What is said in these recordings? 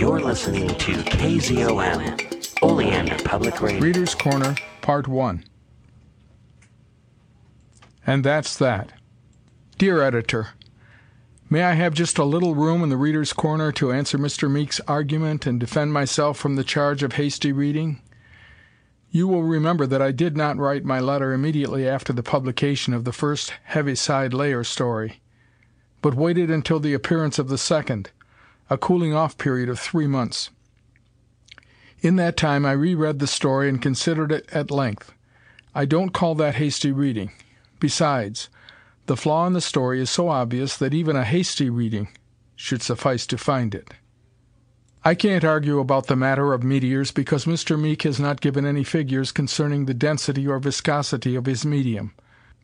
You're listening to KZOM, Oleander Public Radio. Reader's Corner, Part 1. And that's that. Dear Editor, May I have just a little room in the Reader's Corner to answer Mr. Meek's argument and defend myself from the charge of hasty reading? You will remember that I did not write my letter immediately after the publication of the first Heaviside Layer story, but waited until the appearance of the second, a cooling off period of three months. In that time I reread the story and considered it at length. I don't call that hasty reading. Besides, the flaw in the story is so obvious that even a hasty reading should suffice to find it. I can't argue about the matter of meteors because Mr. Meek has not given any figures concerning the density or viscosity of his medium,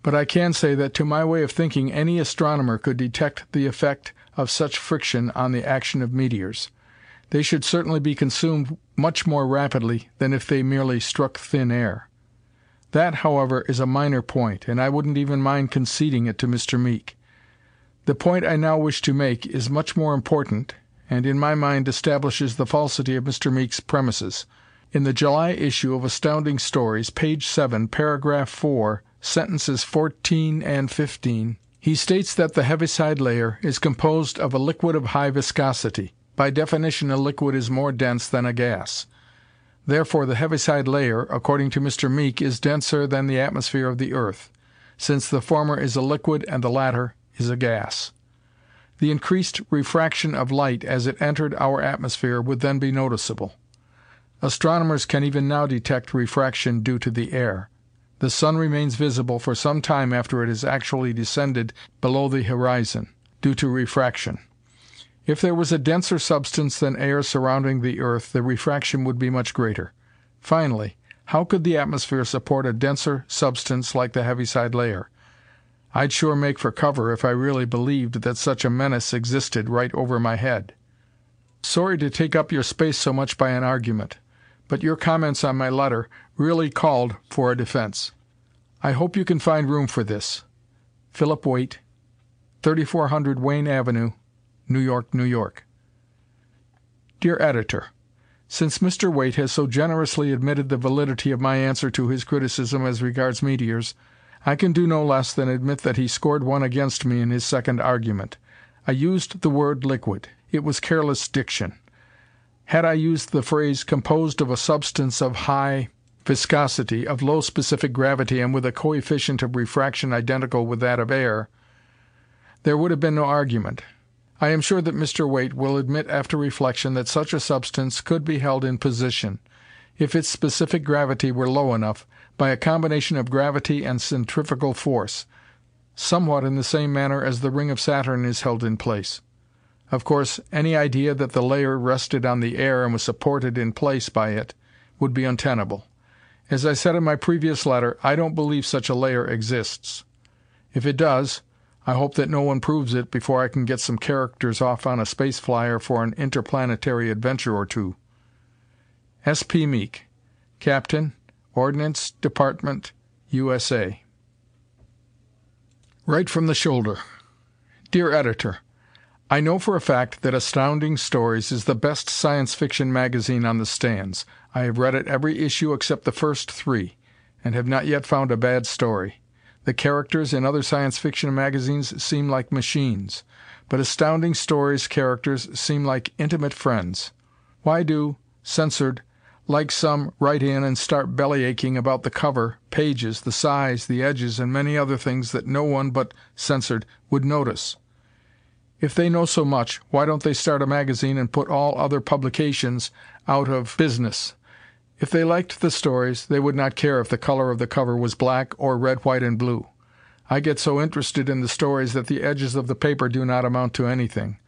but I can say that to my way of thinking any astronomer could detect the effect of such friction on the action of meteors. They should certainly be consumed much more rapidly than if they merely struck thin air. That, however, is a minor point, and I wouldn't even mind conceding it to Mr. Meek. The point I now wish to make is much more important and in my mind establishes the falsity of Mr. Meek's premises. In the July issue of Astounding Stories, page 7, paragraph 4, sentences 14 and 15, he states that the heaviside layer is composed of a liquid of high viscosity. By definition a liquid is more dense than a gas. Therefore the heaviside layer, according to Mr. Meek, is denser than the atmosphere of the earth, since the former is a liquid and the latter is a gas. The increased refraction of light as it entered our atmosphere would then be noticeable. Astronomers can even now detect refraction due to the air. The sun remains visible for some time after it has actually descended below the horizon, due to refraction. If there was a denser substance than air surrounding the earth the refraction would be much greater. Finally, how could the atmosphere support a denser substance like the heaviside layer? I'd sure make for cover if I really believed that such a menace existed right over my head. Sorry to take up your space so much by an argument, but your comments on my letter really called for a defense. I hope you can find room for this. Philip Waite, 3400 Wayne Avenue, New York, New York. Dear Editor: Since Mr. Waite has so generously admitted the validity of my answer to his criticism as regards meteors, I can do no less than admit that he scored one against me in his second argument. I used the word liquid. It was careless diction. Had I used the phrase composed of a substance of high viscosity, of low specific gravity and with a coefficient of refraction identical with that of air, there would have been no argument. I am sure that Mr. Waite will admit after reflection that such a substance could be held in position, if its specific gravity were low enough, by a combination of gravity and centrifugal force, somewhat in the same manner as the ring of Saturn is held in place. Of course, any idea that the layer rested on the air and was supported in place by it would be untenable. As I said in my previous letter, I don't believe such a layer exists. If it does, I hope that no one proves it before I can get some characters off on a space flyer for an interplanetary adventure or two. S. P. Meek, Captain, Ordnance Department, U. S. A. Right from the Shoulder Dear Editor: I know for a fact that Astounding Stories is the best Science Fiction magazine on the stands. I have read it every issue except the first three, and have not yet found a bad story. The characters in other Science Fiction magazines seem like machines, but Astounding Stories characters seem like intimate friends. Why do Censored like some write in and start belly aching about the cover, pages, the size, the edges and many other things that no one but Censored would notice? If they know so much, why don't they start a magazine and put all other publications out of business? If they liked the stories, they would not care if the color of the cover was black or red, white and blue. I get so interested in the stories that the edges of the paper do not amount to anything.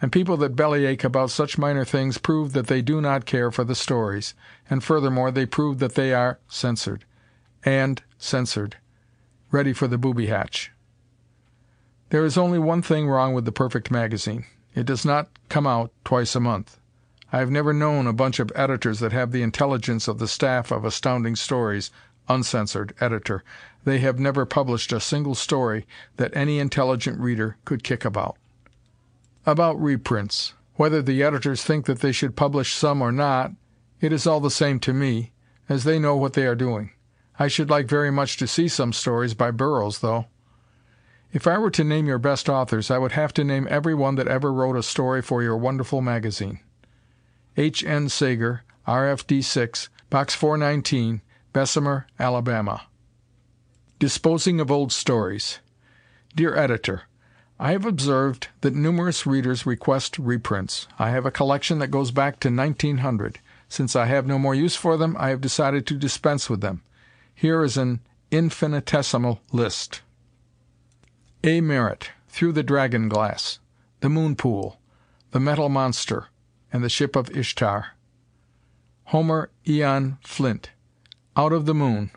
And people that bellyache about such minor things prove that they do not care for the stories, and furthermore they prove that they are censored and censored ready for the booby hatch. There is only one thing wrong with the perfect magazine. It does not come out twice a month. I have never known a bunch of editors that have the intelligence of the staff of Astounding Stories (uncensored) editor. They have never published a single story that any intelligent reader could kick about. About reprints. Whether the editors think that they should publish some or not, it is all the same to me, as they know what they are doing. I should like very much to see some stories by Burroughs, though. If I were to name your best authors, I would have to name every one that ever wrote a story for your wonderful magazine. H. N. Sager, RFD 6, Box 419, Bessemer, Alabama. Disposing of Old Stories Dear Editor: I have observed that numerous readers request reprints. I have a collection that goes back to 1900. Since I have no more use for them, I have decided to dispense with them. Here is an infinitesimal list: A. Merritt, Through the Dragon Glass, The Moon Pool, The Metal Monster, and the Ship of Ishtar. Homer Eon Flint, Out of the Moon,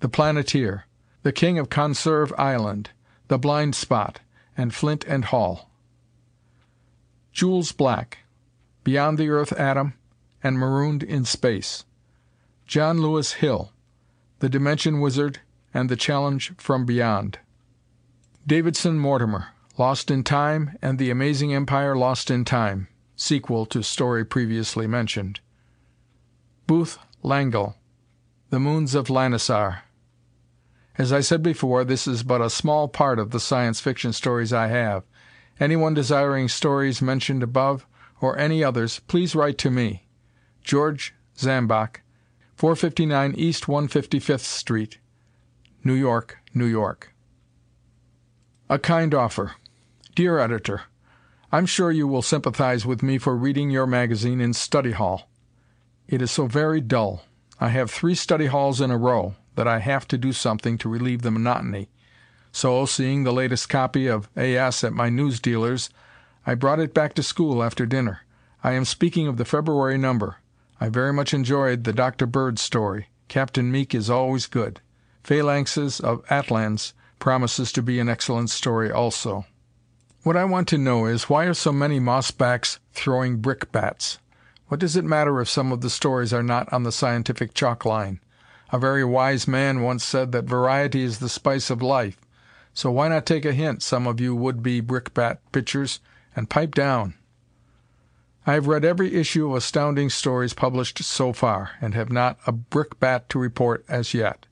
The Planeteer, The King of Conserve Island, The Blind Spot, and Flint and Hall. Jules Black, Beyond the Earth Atom and Marooned in Space. John Lewis Hill, The Dimension Wizard and the Challenge from Beyond. Davidson Mortimer, Lost in Time and The Amazing Empire Lost in Time sequel to story previously mentioned. Booth Langell, The Moons of Lanisar. As I said before, this is but a small part of the Science Fiction stories I have. Anyone desiring stories mentioned above, or any others, please write to me. George Zambock, 459 East 155th Street, New York, New York. A Kind Offer Dear Editor: I'm sure you will sympathize with me for reading your magazine in study hall. It is so very dull. I have three study halls in a row, that I have to do something to relieve the monotony. So, seeing the latest copy of A. S. at my newsdealer's, I brought it back to school after dinner. I am speaking of the February number. I very much enjoyed the Dr. Bird story. Captain Meek is always good. Phalanxes of Atlans promises to be an excellent story also. What I want to know is, why are so many mossbacks throwing brickbats? What does it matter if some of the stories are not on the scientific chalk line? A very wise man once said that variety is the spice of life. So why not take a hint, some of you would be brickbat pitchers, and pipe down? I have read every issue of Astounding Stories published so far, and have not a brickbat to report as yet.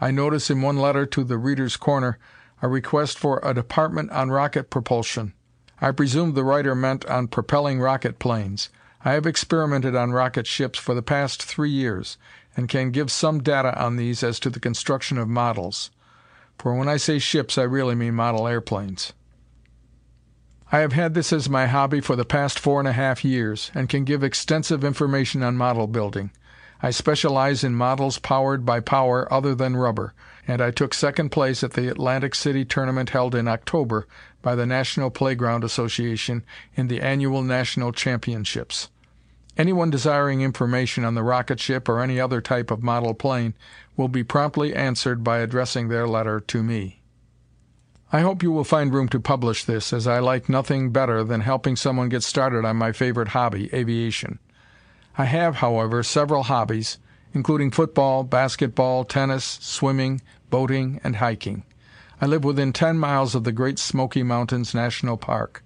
I notice in one letter to "The Readers' Corner" a request for a department on rocket propulsion. I presume the writer meant on propelling rocket planes. I have experimented on rocket ships for the past three years, and can give some data on these as to the construction of models. For when I say ships I really mean model airplanes. I have had this as my hobby for the past four and a half years, and can give extensive information on model building. I specialize in models powered by power other than rubber and I took second place at the Atlantic City tournament held in October by the National Playground Association in the annual National Championships. Anyone desiring information on the rocket ship or any other type of model plane will be promptly answered by addressing their letter to me. I hope you will find room to publish this, as I like nothing better than helping someone get started on my favorite hobby, aviation. I have, however, several hobbies, including football, basketball, tennis, swimming, boating, and hiking. I live within ten miles of the Great Smoky Mountains National Park,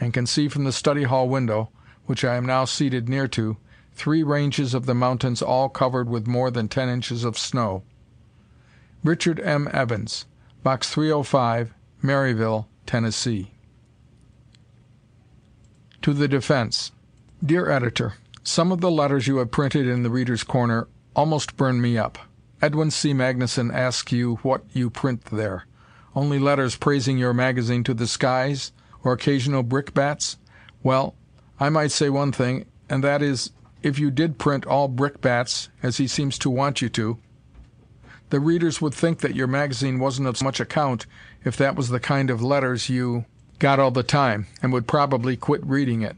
and can see from the study hall window, which I am now seated near to, three ranges of the mountains all covered with more than ten inches of snow. Richard M. Evans, Box 305, Maryville, Tennessee. To the Defense Dear Editor: Some of the letters you have printed in "The Readers' Corner" almost burn me up. Edwin C. Magnuson asks you what you print there. Only letters praising your magazine to the skies, or occasional brickbats? Well, I might say one thing, and that is, if you did print all brickbats, as he seems to want you to, the readers would think that your magazine wasn't of much account if that was the kind of letters you got all the time, and would probably quit reading it.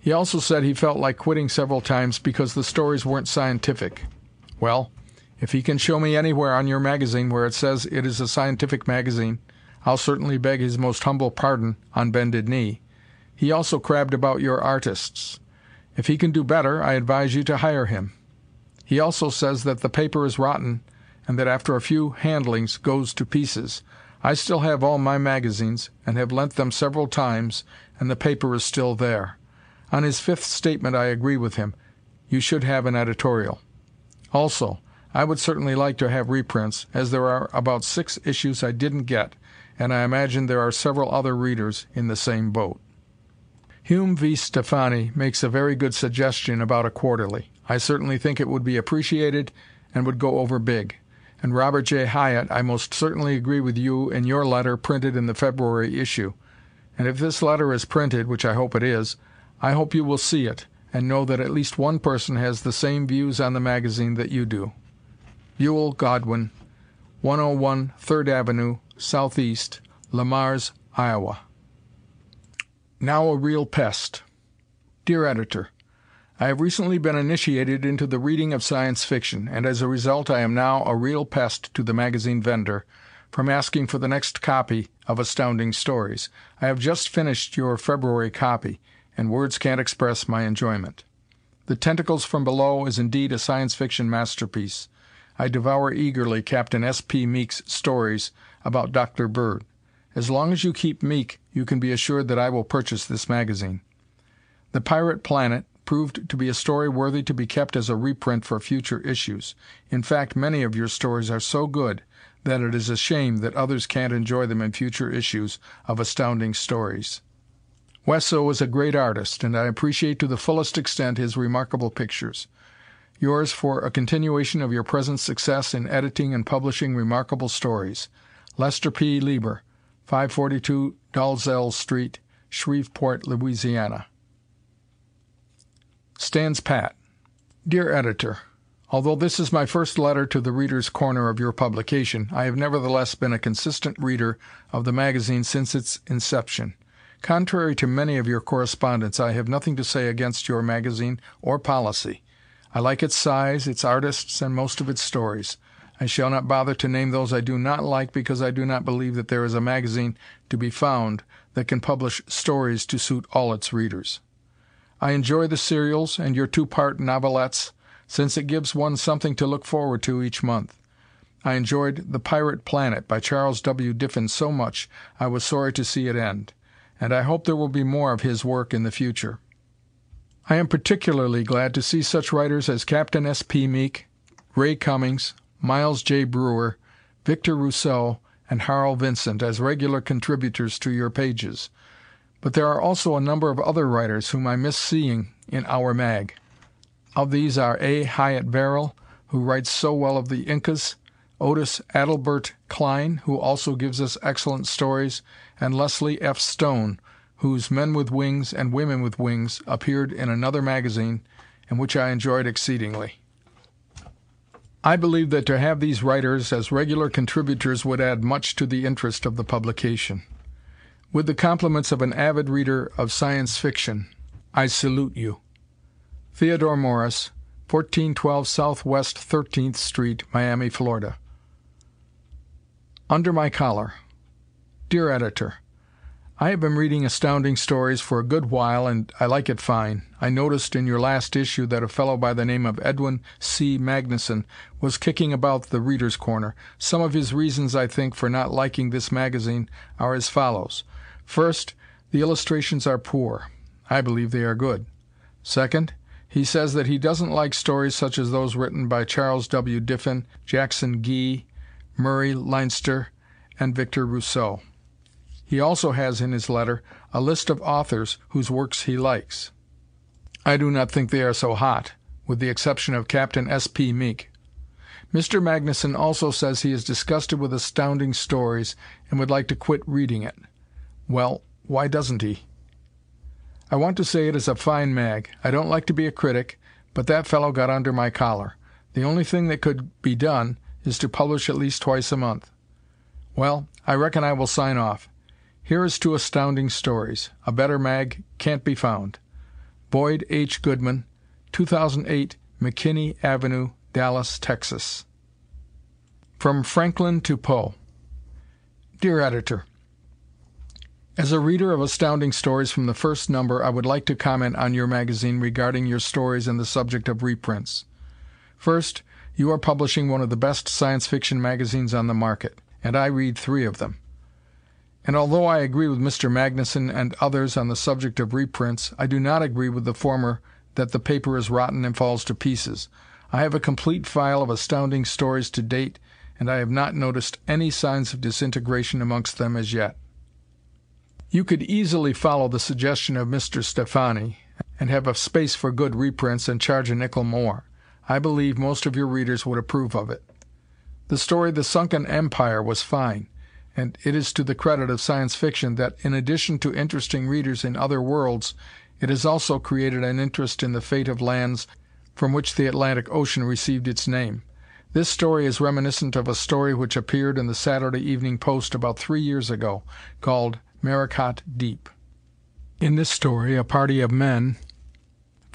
He also said he felt like quitting several times because the stories weren't scientific. Well, if he can show me anywhere on your magazine where it says it is a scientific magazine, I'll certainly beg his most humble pardon on bended knee. He also crabbed about your artists. If he can do better, I advise you to hire him. He also says that the paper is rotten, and that after a few handlings goes to pieces. I still have all my magazines, and have lent them several times, and the paper is still there. On his fifth statement I agree with him. You should have an editorial. Also, I would certainly like to have reprints, as there are about six issues I didn't get, and I imagine there are several other readers in the same boat. Hume V. Stefani makes a very good suggestion about a quarterly. I certainly think it would be appreciated and would go over big. And Robert J. Hyatt, I most certainly agree with you in your letter printed in the February issue. And if this letter is printed, which I hope it is, I hope you will see it and know that at least one person has the same views on the magazine that you do. Buell Godwin, 101 3rd Avenue, Southeast, Le Mars, Iowa. Now a Real Pest Dear Editor: I have recently been initiated into the reading of Science Fiction, and as a result I am now a real pest to the magazine vendor from asking for the next copy of Astounding Stories. I have just finished your February copy, and words can't express my enjoyment. The Tentacles from Below is indeed a Science Fiction masterpiece. I devour eagerly Captain S. P. Meek's stories about Dr. Bird. As long as you keep Meek you can be assured that I will purchase this magazine. The Pirate Planet proved to be a story worthy to be kept as a reprint for future issues. In fact, many of your stories are so good that it is a shame that others can't enjoy them in future issues of Astounding Stories. Wesso is a great artist, and I appreciate to the fullest extent his remarkable pictures. Yours for a continuation of your present success in editing and publishing remarkable stories. Lester P. Lieber, 542 Dalzell Street, Shreveport, Louisiana. Stands Pat Dear Editor: Although this is my first letter to the Readers' Corner of your publication, I have nevertheless been a consistent reader of the magazine since its inception. Contrary to many of your correspondents, I have nothing to say against your magazine or policy. I like its size, its artists, and most of its stories. I shall not bother to name those I do not like because I do not believe that there is a magazine to be found that can publish stories to suit all its readers. I enjoy the serials and your two part novelettes, since it gives one something to look forward to each month. I enjoyed The Pirate Planet by Charles W. Diffin so much I was sorry to see it end, and I hope there will be more of his work in the future. I am particularly glad to see such writers as Captain S. P. Meek, Ray Cummings, Miles J. Breuer, Victor Rousseau, and Harl Vincent as regular contributors to your pages. But there are also a number of other writers whom I miss seeing in "our mag." Of these are A. Hyatt Verrill, who writes so well of the Incas, Otis Adelbert Kline, who also gives us excellent stories, and Leslie F. Stone, whose Men with Wings and Women with Wings appeared in another magazine and which I enjoyed exceedingly. I believe that to have these writers as regular contributors would add much to the interest of the publication. With the compliments of an avid reader of Science Fiction, I salute you. Theodore Morris, 1412 Southwest 13th Street, Miami, Florida. Under My Collar Dear Editor: I have been reading Astounding Stories for a good while and I like it fine. I noticed in your last issue that a fellow by the name of Edwin C. Magnuson was kicking about "The Readers' Corner." Some of his reasons, I think, for not liking this magazine are as follows. First, the illustrations are poor. I believe they are good. Second, he says that he doesn't like stories such as those written by Charles W. Diffin, Jackson Gee, Murray Leinster, and Victor Rousseau. He also has in his letter a list of authors whose works he likes. I do not think they are so hot, with the exception of Captain S. P. Meek. Mr. Magnuson also says he is disgusted with Astounding Stories and would like to quit reading it. Well, why doesn't he? I want to say it is a fine mag. I don't like to be a critic, but that fellow got under my collar. The only thing that could be done is to publish at least twice a month. Well, I reckon I will sign off. Here is to Astounding Stories. A better mag can't be found. Boyd H. Goodman, 2008 McKinney Avenue, Dallas, Texas. From Franklin to Poe Dear Editor: As a reader of Astounding Stories from the first number I would like to comment on your magazine regarding your stories and the subject of reprints. First, you are publishing one of the best Science Fiction magazines on the market, and I read three of them. And although I agree with Mr. Magnuson and others on the subject of reprints, I do not agree with the former that the paper is rotten and falls to pieces. I have a complete file of Astounding Stories to date and I have not noticed any signs of disintegration amongst them as yet. You could easily follow the suggestion of Mr. Stefani, and have a space for good reprints and charge a nickel more. I believe most of your readers would approve of it. The story The Sunken Empire was fine, and it is to the credit of Science Fiction that in addition to interesting readers in other worlds it has also created an interest in the fate of lands from which the Atlantic Ocean received its name. This story is reminiscent of a story which appeared in the Saturday Evening Post about three years ago, called Maracot Deep. In this story a party of men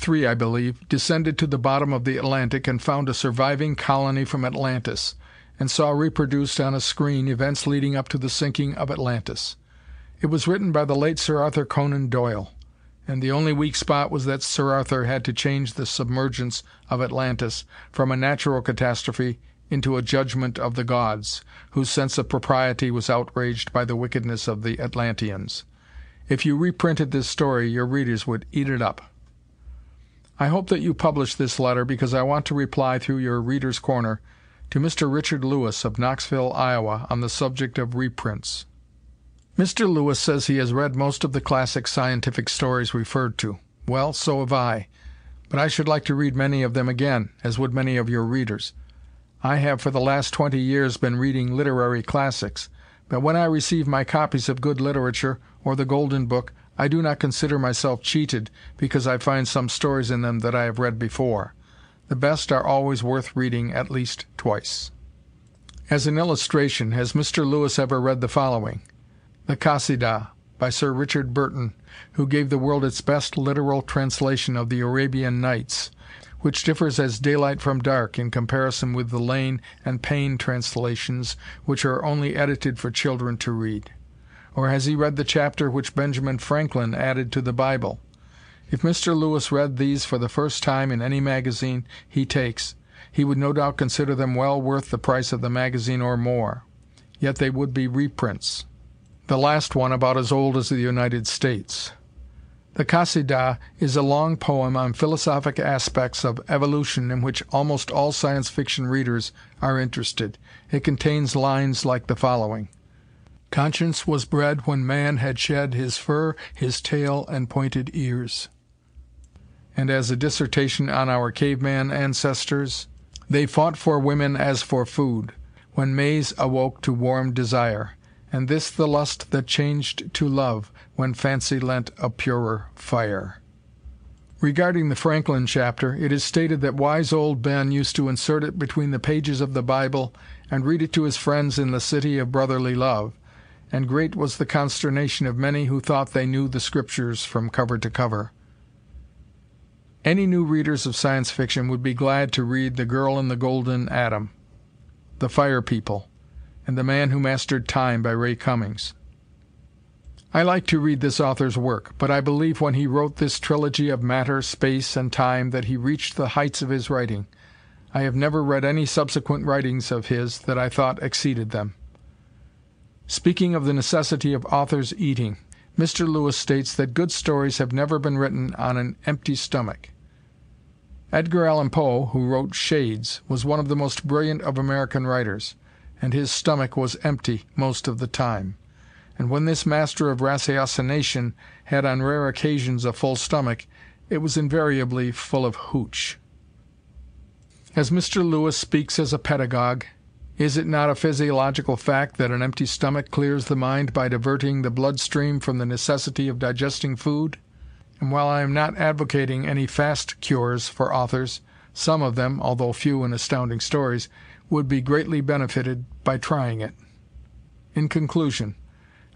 three, I believe descended to the bottom of the Atlantic and found a surviving colony from Atlantis, and saw reproduced on a screen events leading up to the sinking of Atlantis. It was written by the late Sir Arthur Conan Doyle and the only weak spot was that Sir Arthur had to change the submergence of Atlantis from a natural catastrophe into a judgment of the gods, whose sense of propriety was outraged by the wickedness of the Atlanteans. If you reprinted this story your readers would eat it up. I hope that you publish this letter because I want to reply through your Readers' Corner to Mr. Richard Lewis of Knoxville, Iowa, on the subject of reprints. Mr. Lewis says he has read most of the classic scientific stories referred to. Well, so have I, but I should like to read many of them again, as would many of your readers. I have for the last twenty years been reading literary classics, but when I receive my copies of good literature, or the Golden Book, I do not consider myself cheated because I find some stories in them that I have read before. The best are always worth reading at least twice. As an illustration, has Mr. Lewis ever read the following? The Kasidah, by Sir Richard Burton, who gave the world its best literal translation of the Arabian Nights, which differs as daylight from dark in comparison with the Lane and Payne translations which are only edited for children to read. Or has he read the chapter which Benjamin Franklin added to the Bible? If Mr. Lewis read these for the first time in any magazine he takes, he would no doubt consider them well worth the price of the magazine or more. Yet they would be reprints the last one about as old as the United States. The Kasidah is a long poem on philosophic aspects of evolution in which almost all science fiction readers are interested. It contains lines like the following: Conscience was bred when man had shed his fur, his tail and pointed ears. And as a dissertation on our caveman ancestors, they fought for women as for food, when maize awoke to warm desire and this the lust that changed to love when fancy lent a purer fire. Regarding the Franklin chapter, it is stated that wise old Ben used to insert it between the pages of the Bible and read it to his friends in the City of Brotherly Love, and great was the consternation of many who thought they knew the Scriptures from cover to cover. Any new readers of science fiction would be glad to read The Girl in the Golden Atom, The Fire People, and The Man Who Mastered Time by Ray Cummings. I like to read this author's work, but I believe when he wrote this trilogy of matter, space, and time that he reached the heights of his writing. I have never read any subsequent writings of his that I thought exceeded them. Speaking of the necessity of authors eating, Mr. Lewis states that good stories have never been written on an empty stomach. Edgar Allan Poe, who wrote Shades, was one of the most brilliant of American writers and his stomach was empty most of the time. And when this master of ratiocination had on rare occasions a full stomach, it was invariably full of hooch. As Mr. Lewis speaks as a pedagogue, is it not a physiological fact that an empty stomach clears the mind by diverting the blood stream from the necessity of digesting food? And while I am not advocating any fast cures for authors, some of them, although few in Astounding Stories, would be greatly benefited by trying it. In conclusion,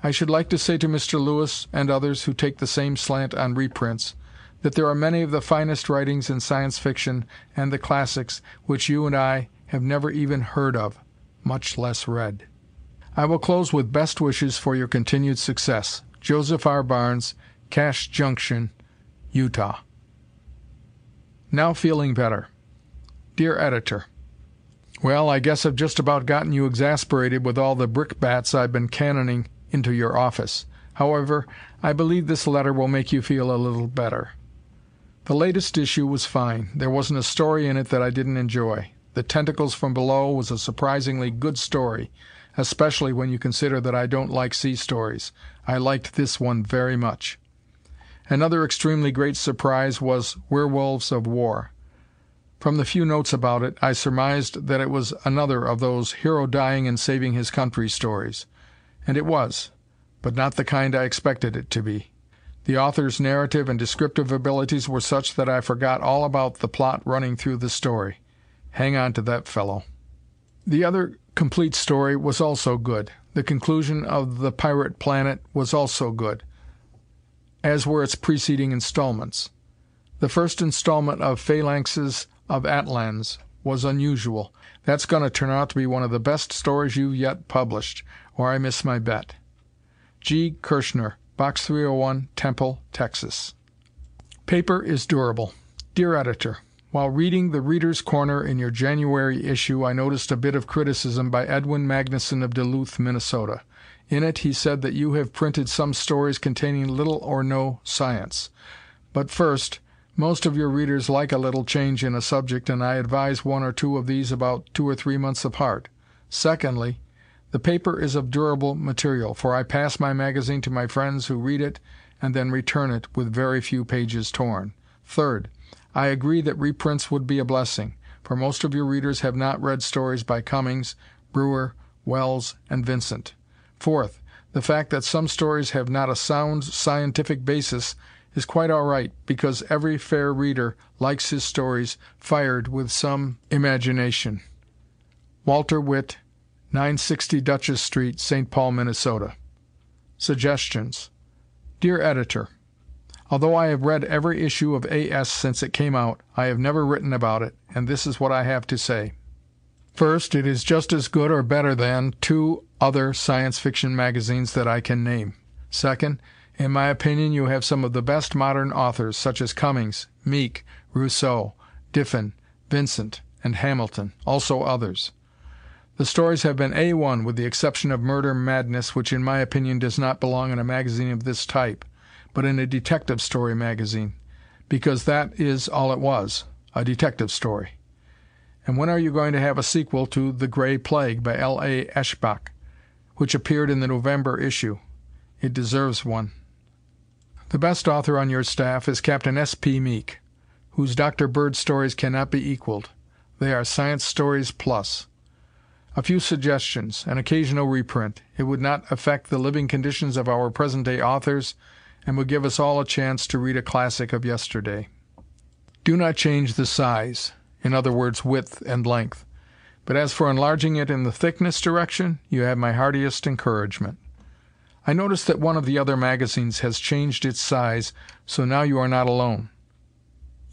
I should like to say to Mr. Lewis and others who take the same slant on reprints that there are many of the finest writings in Science Fiction and the classics which you and I have never even heard of, much less read. I will close with best wishes for your continued success. Joseph R. Barnes, Cache Junction, Utah. Now feeling better Dear Editor: Well, I guess I've just about gotten you exasperated with all the brickbats I've been cannoning into your office. However, I believe this letter will make you feel a little better. The latest issue was fine. There wasn't a story in it that I didn't enjoy. The Tentacles from Below was a surprisingly good story, especially when you consider that I don't like sea stories. I liked this one very much. Another extremely great surprise was Werewolves of War. From the few notes about it, I surmised that it was another of those hero dying and saving his country stories. And it was but not the kind I expected it to be. The author's narrative and descriptive abilities were such that I forgot all about the plot running through the story. Hang on to that fellow. The other complete story was also good. The conclusion of The Pirate Planet was also good, as were its preceding installments. The first installment of Phalanxes of Atlans was unusual. That's going to turn out to be one of the best stories you've yet published, or I miss my bet. G. Kirschner, Box 301, Temple, Texas. Paper is durable. Dear Editor: While reading the Readers' Corner in your January issue I noticed a bit of criticism by Edwin Magnuson of Duluth, Minnesota. In it he said that you have printed some stories containing little or no science. But first, most of your readers like a little change in a subject and I advise one or two of these about two or three months apart. Secondly, the paper is of durable material, for I pass my magazine to my friends who read it and then return it with very few pages torn. Third, I agree that reprints would be a blessing, for most of your readers have not read stories by Cummings, Breuer, Wells, and Vincent. Fourth, the fact that some stories have not a sound scientific basis is quite all right, because every fair reader likes his stories fired with some imagination. Walter Witt, 960 Duchess St., St. Paul, Minnesota. Suggestions Dear Editor: Although I have read every issue of A. S. since it came out, I have never written about it, and this is what I have to say. First, it is just as good or better than two other Science Fiction magazines that I can name. Second, in my opinion you have some of the best modern authors, such as Cummings, Meek, Rousseau, Diffin, Vincent, and Hamilton also others. The stories have been A1 with the exception of Murder Madness which in my opinion does not belong in a magazine of this type, but in a detective story magazine, because that is all it was, a detective story. And when are you going to have a sequel to The Gray Plague by L. A. Eshbach, which appeared in the November issue? It deserves one. The best author on your staff is Captain S. P. Meek, whose Dr. Bird stories cannot be equaled. They are science stories plus. A few suggestions, an occasional reprint. It would not affect the living conditions of our present day authors and would give us all a chance to read a classic of yesterday. Do not change the size, in other words, width and length. But as for enlarging it in the thickness direction, you have my heartiest encouragement. I notice that one of the other magazines has changed its size, so now you are not alone.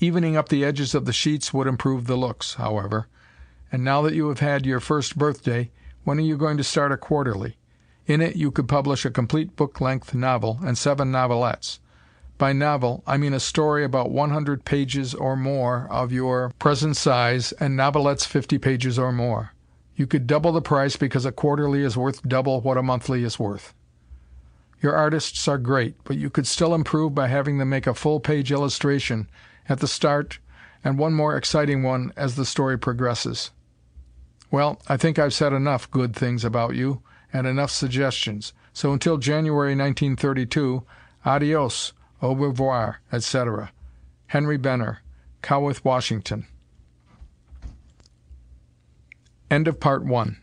Evening up the edges of the sheets would improve the looks, however. And now that you have had your first birthday, when are you going to start a quarterly? In it you could publish a complete book length novel and seven novelettes. By novel, I mean a story about one hundred pages or more of your present size and novelettes fifty pages or more. You could double the price because a quarterly is worth double what a monthly is worth. Your artists are great, but you could still improve by having them make a full page illustration at the start and one more exciting one as the story progresses. Well, I think I've said enough good things about you, and enough suggestions. So until January 1932, adios, au revoir, etc. Henry Benner, Cowiche, Washington. End of Part 1